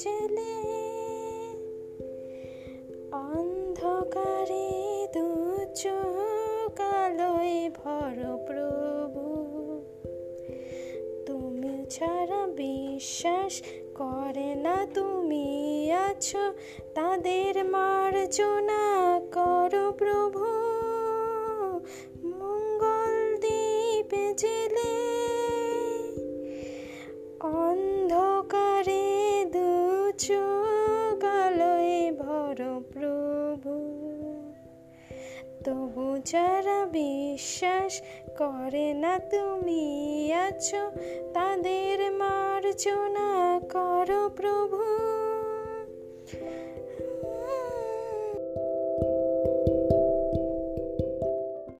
চলে অন্ধকারে দু চোখালোয় ভর প্রভু। তুমি ছাড়া বিশ্বাস করে না তুমি আছো, তাদের মার্জনা কর প্রভু। জেলে অন্ধকার ভর প্রভু। তবু যারা বিশ্বাস করে না তুমি আছো তাদের মার্জনা করো প্রভু।